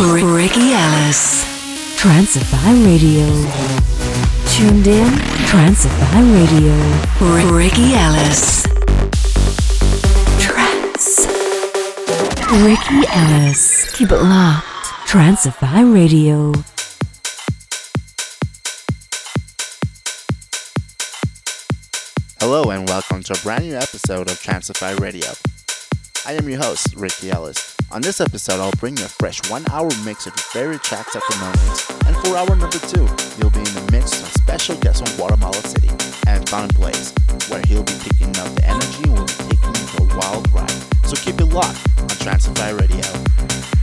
Ricky Ellis. Trancify Radio. Tuned in, Trancify Radio. RyckieElis. Trans. RyckieElis. Keep it locked. Trancify Radio. Hello and welcome to a brand new episode of Trancify Radio. I am your host, RyckieElis. On this episode, I'll bring you a fresh one hour mix of your favorite tracks at the moment. And for hour number two, you'll be in the mix with special guest from Guatemala City, Anthon Blaze, where he'll be picking up the energy and will be taking you for a wild ride. So keep it locked on Trancify Radio.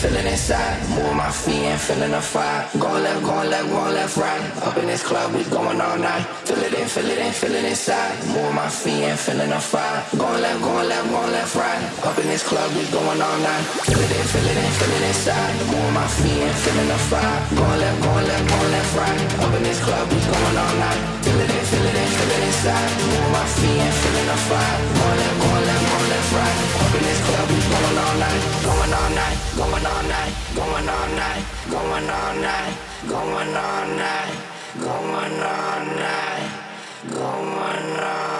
Feel it and feel it inside. Move my feet and feeling the fire. Going left, going left, going left, right. Up in this club, we going all night. Feel it and feel it and feel it inside. Move my feet and feeling the fire. Going left, going left, going left, right. Up in this club, we going all night. Feel it and feel it and feel it inside. Move my feet and feeling the fire. Going left, going left, going left, right. Up in this club, we going all night. Feel it and feel it and feel it inside. Move my feet and feeling the fire. Going left, going left, going all night, going all night, going on night.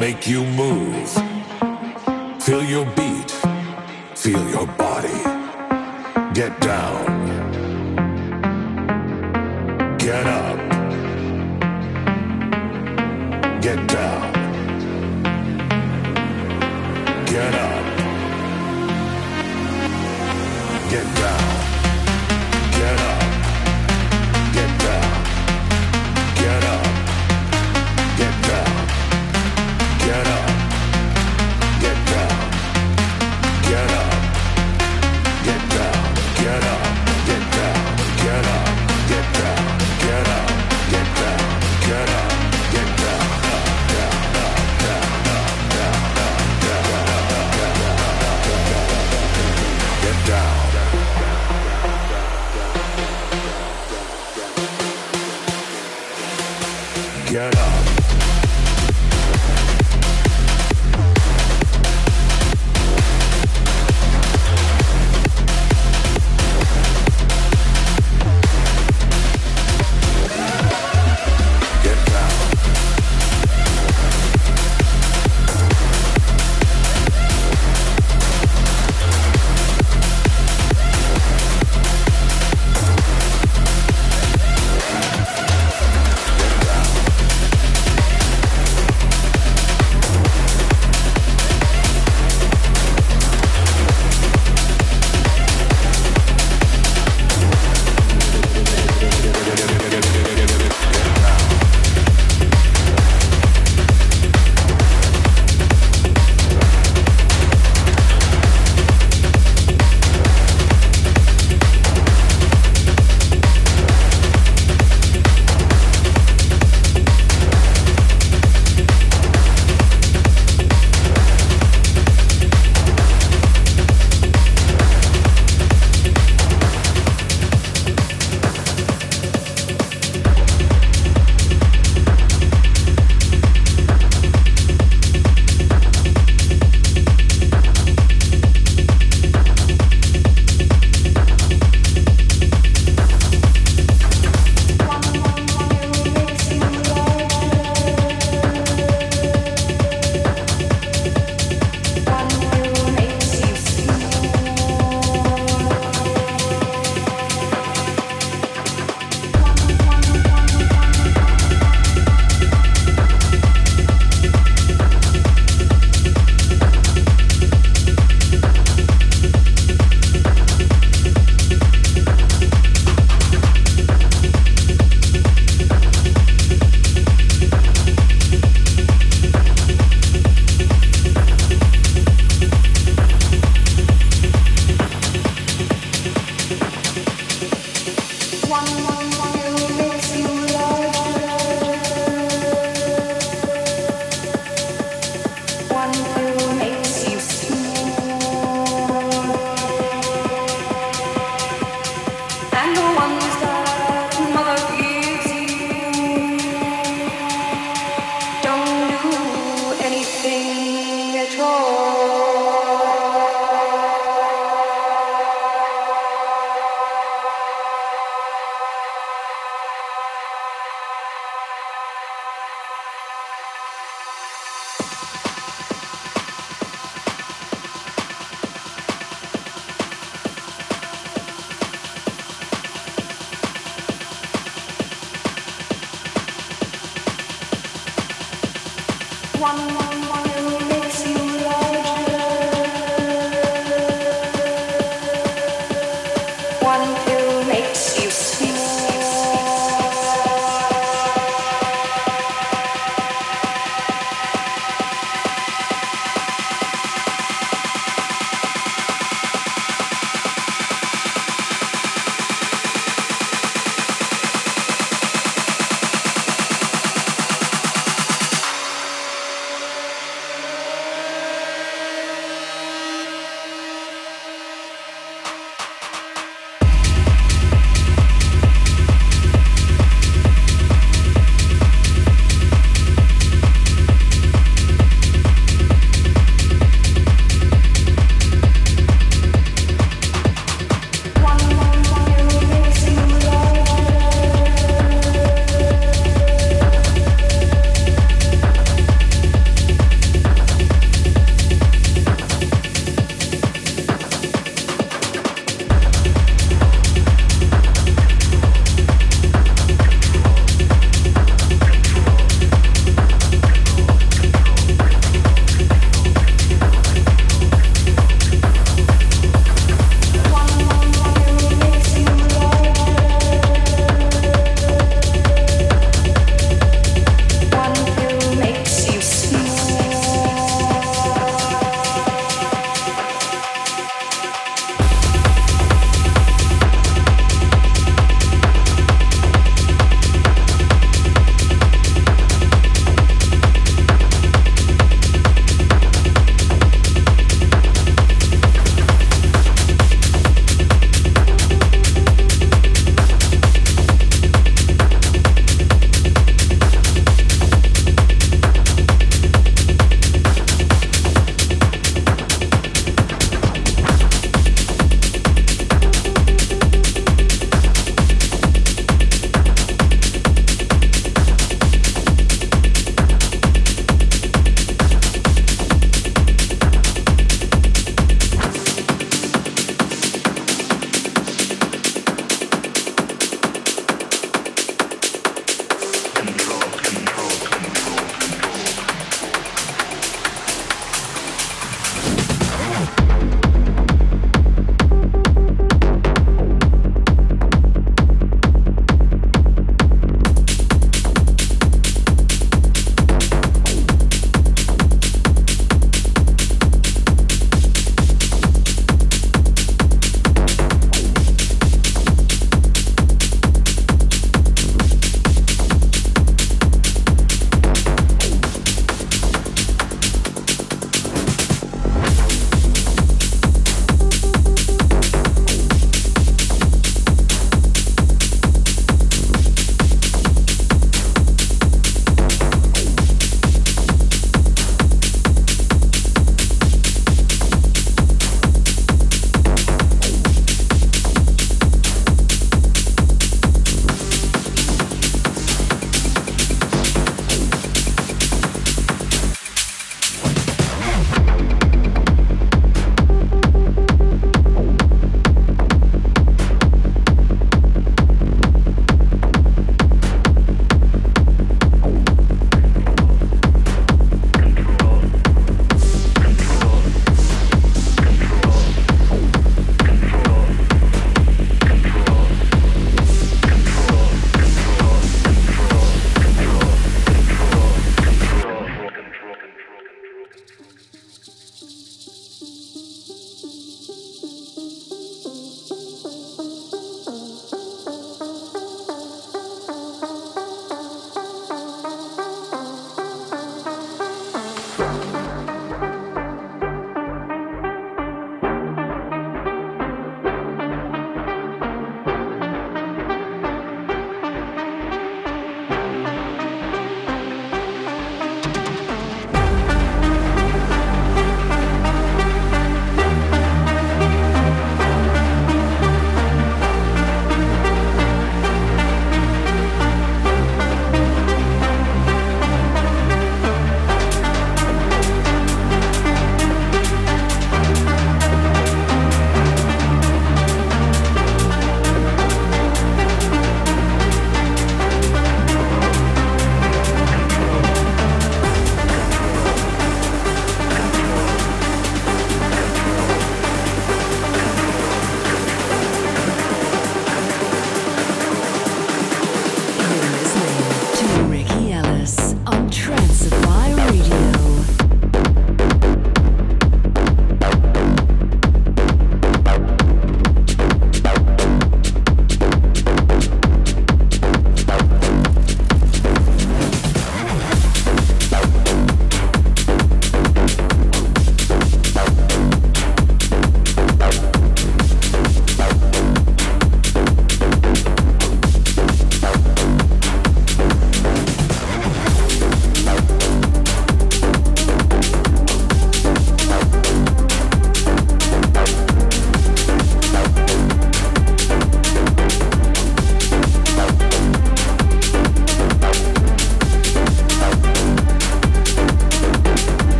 Make you move.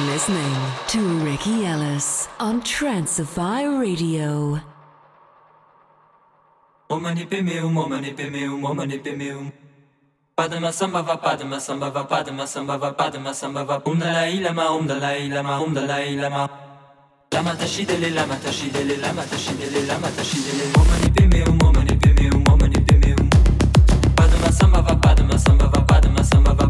You're listening to RyckieElis on Trancify Radio. O omanipemeu, omanipemeu. Padma samba va padma samba va padma samba va padma samba va um dalai lama um dalai lama um dalai lama lama tashidele lama tashidele lama tashidele lama tashidele momani pemeu momani pemeu momani pemeu padma samba va padma samba va padma samba va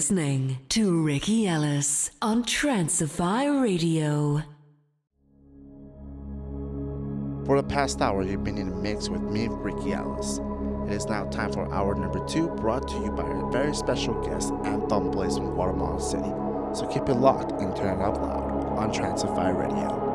listening to RyckieElis on Trancify Radio. For the past hour, you've been in a mix with me, RyckieElis. It is now time for hour number two, brought to you by a very special guest, Anthon Blaze from Guatemala City. So keep it locked and turn it up loud on Trancify Radio.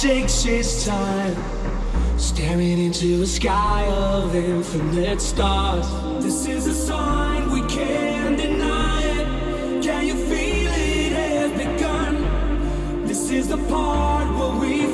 Takes is time, staring into a sky of infinite stars. This is a sign we can't deny it. Can you feel it has begun? This is the part where we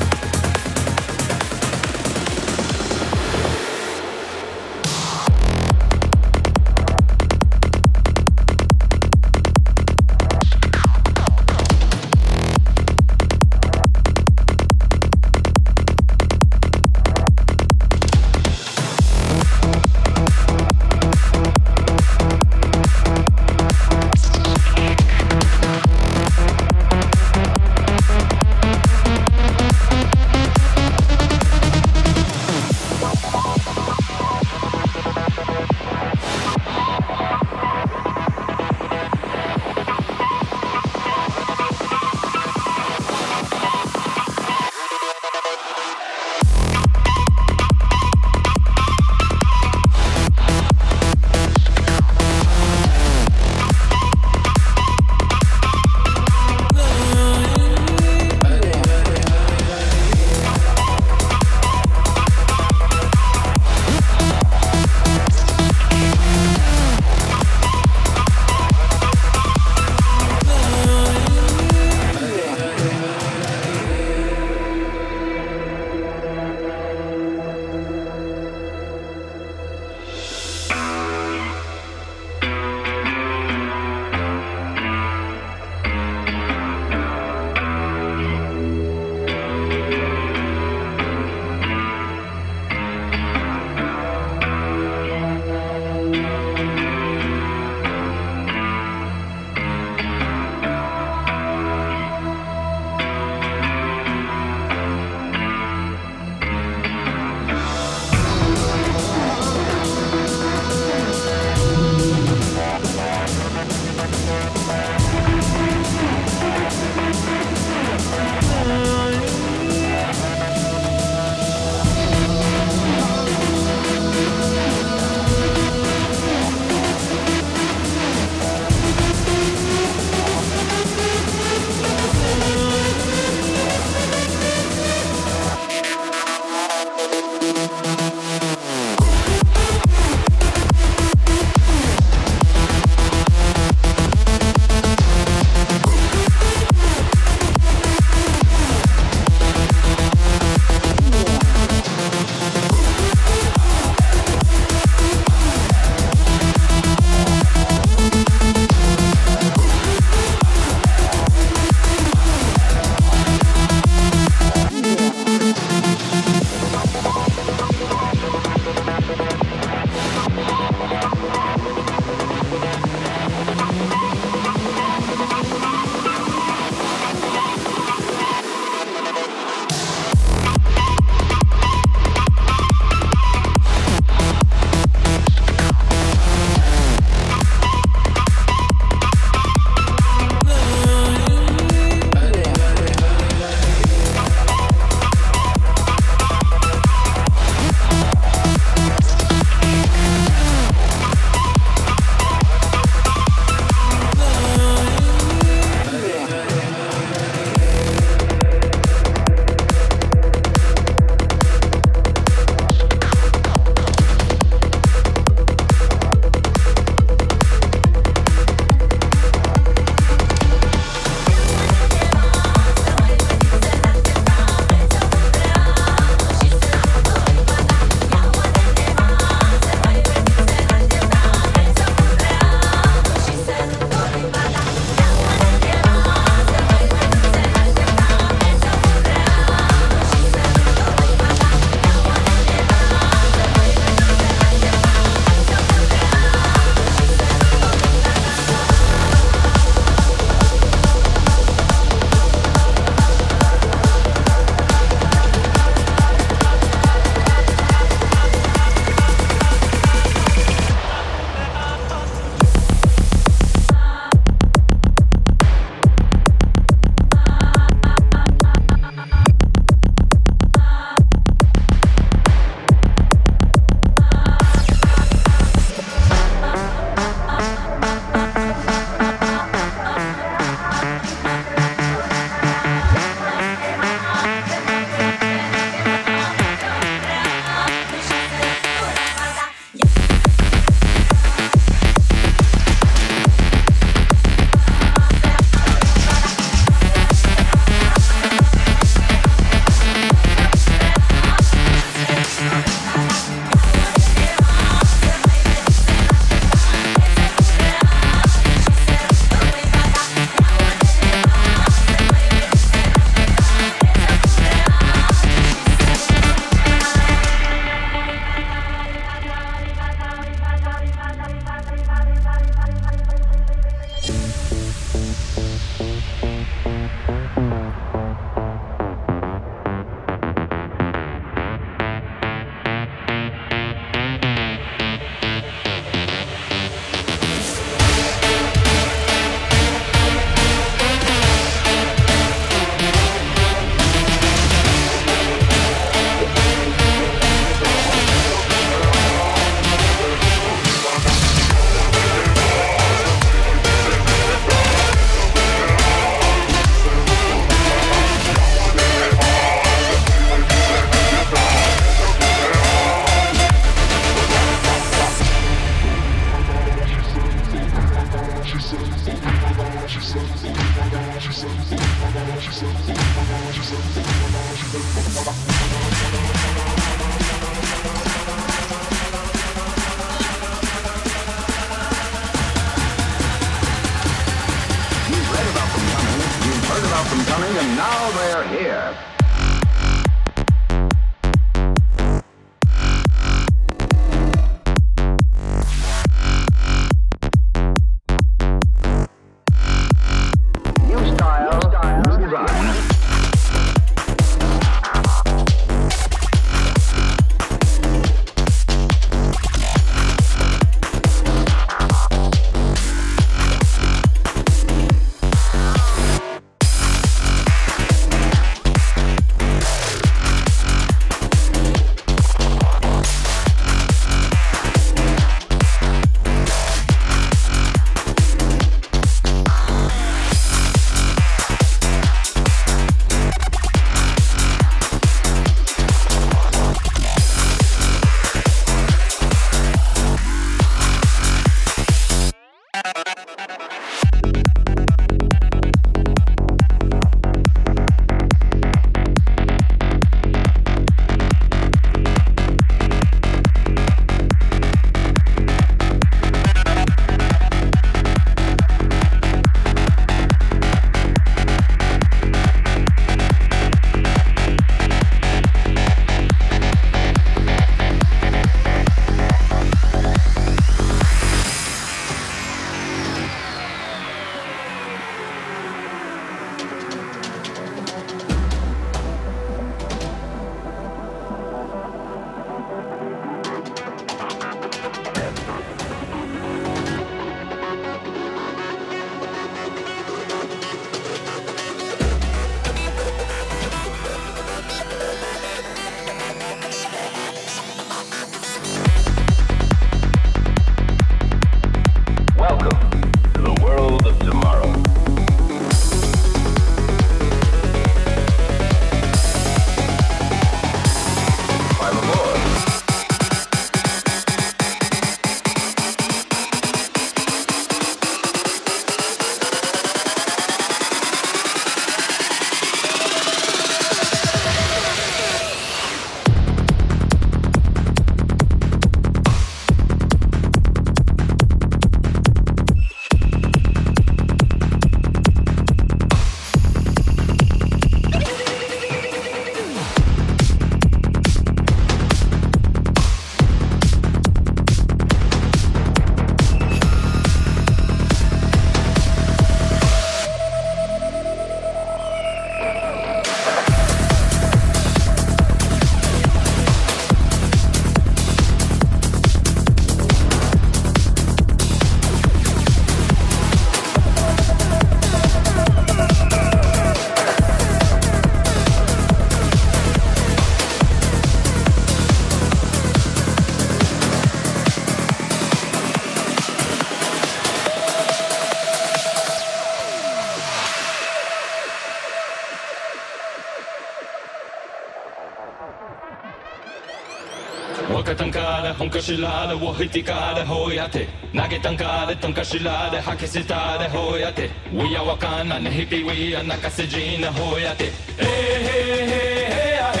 当家的，红可是辣的，我会地家的，好呀て。投げたんかで、とんかしらで、吐き捨てたで、ほやて。We are わかんなね、日々 We are 泣かせじな、ほやて。えへへへやへ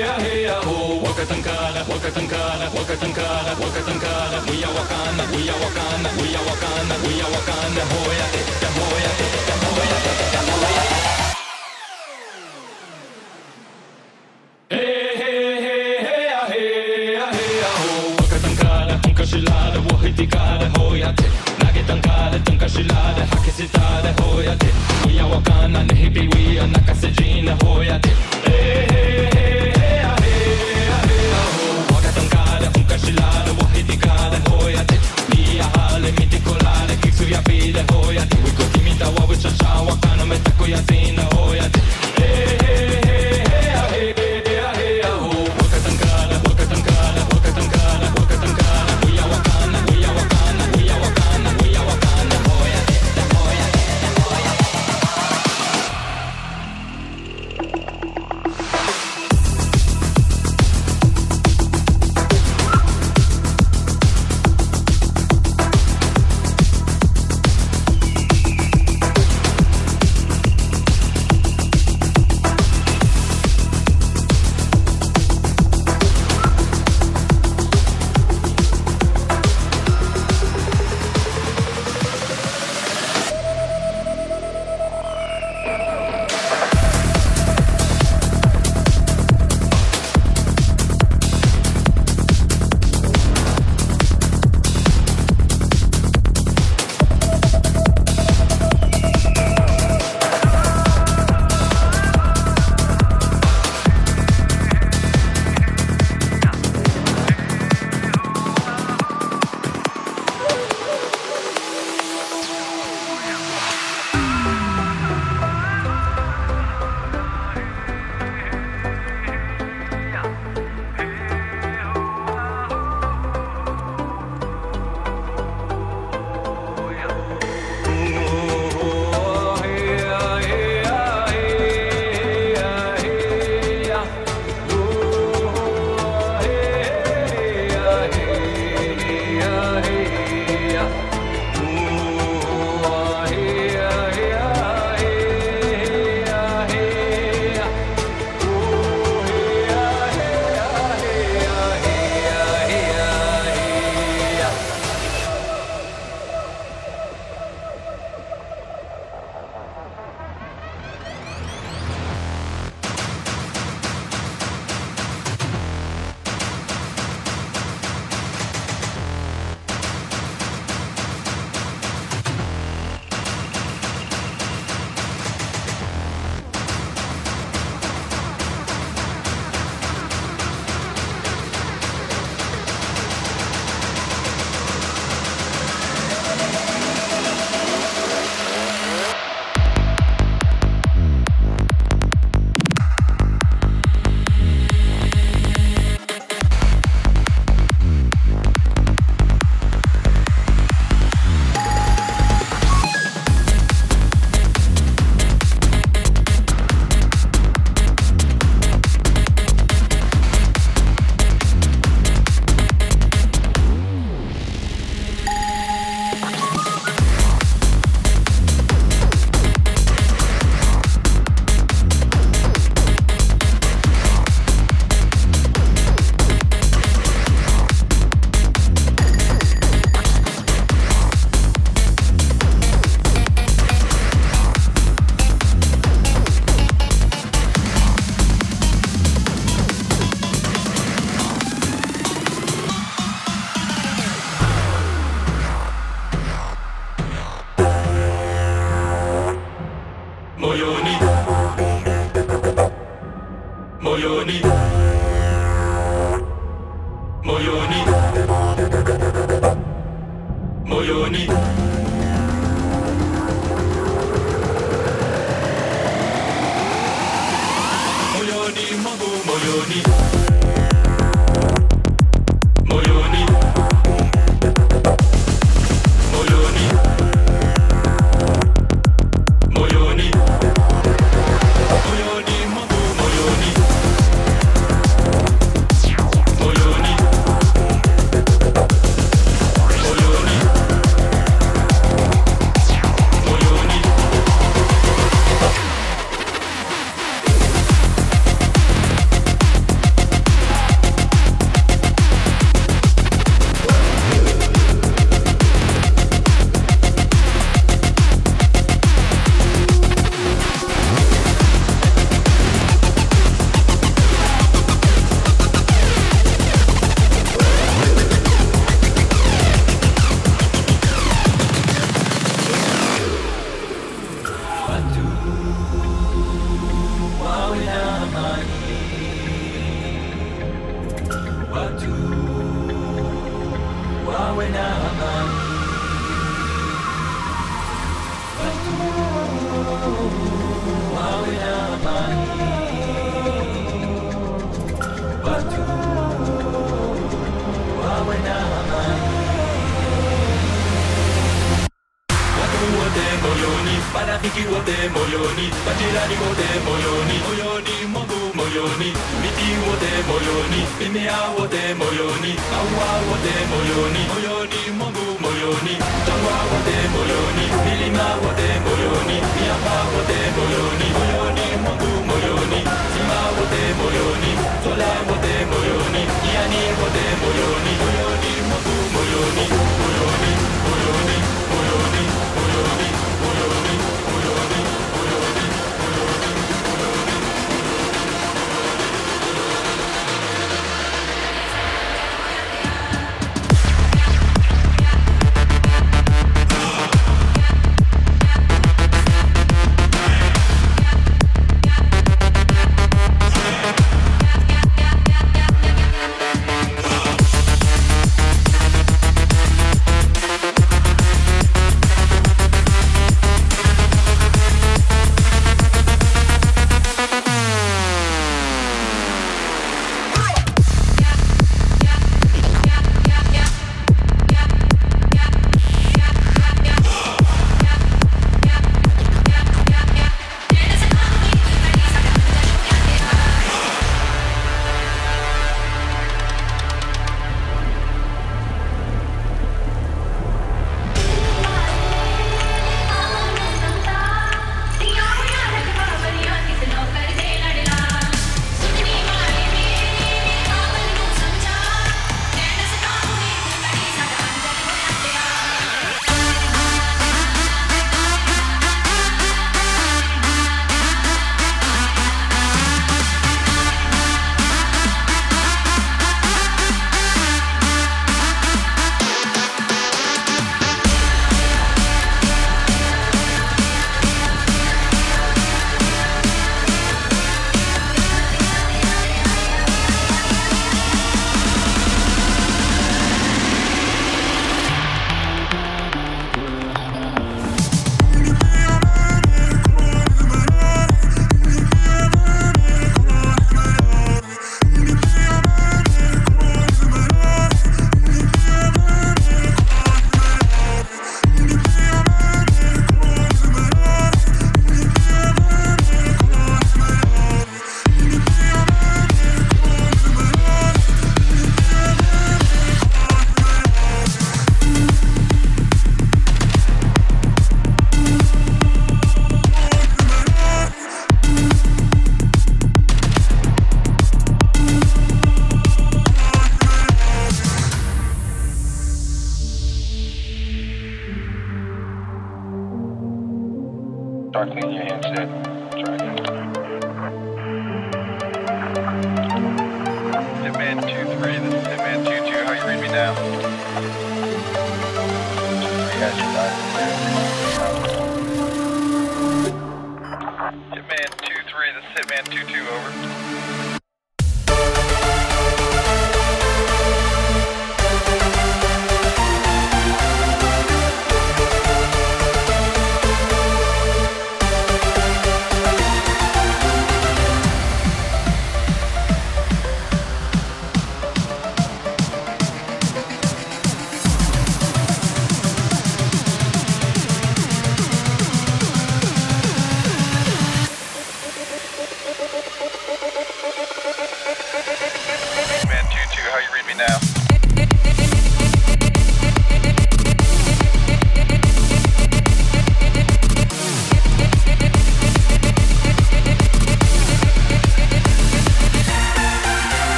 やへやほ。我可当家的，我可当家的，我可当家的，我可当家的。We are わかんな、We are わかんな、We are わかんな、We are わかんな、ほやて。ほやて、ほやて、ほやて。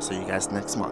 I'll see you guys next month.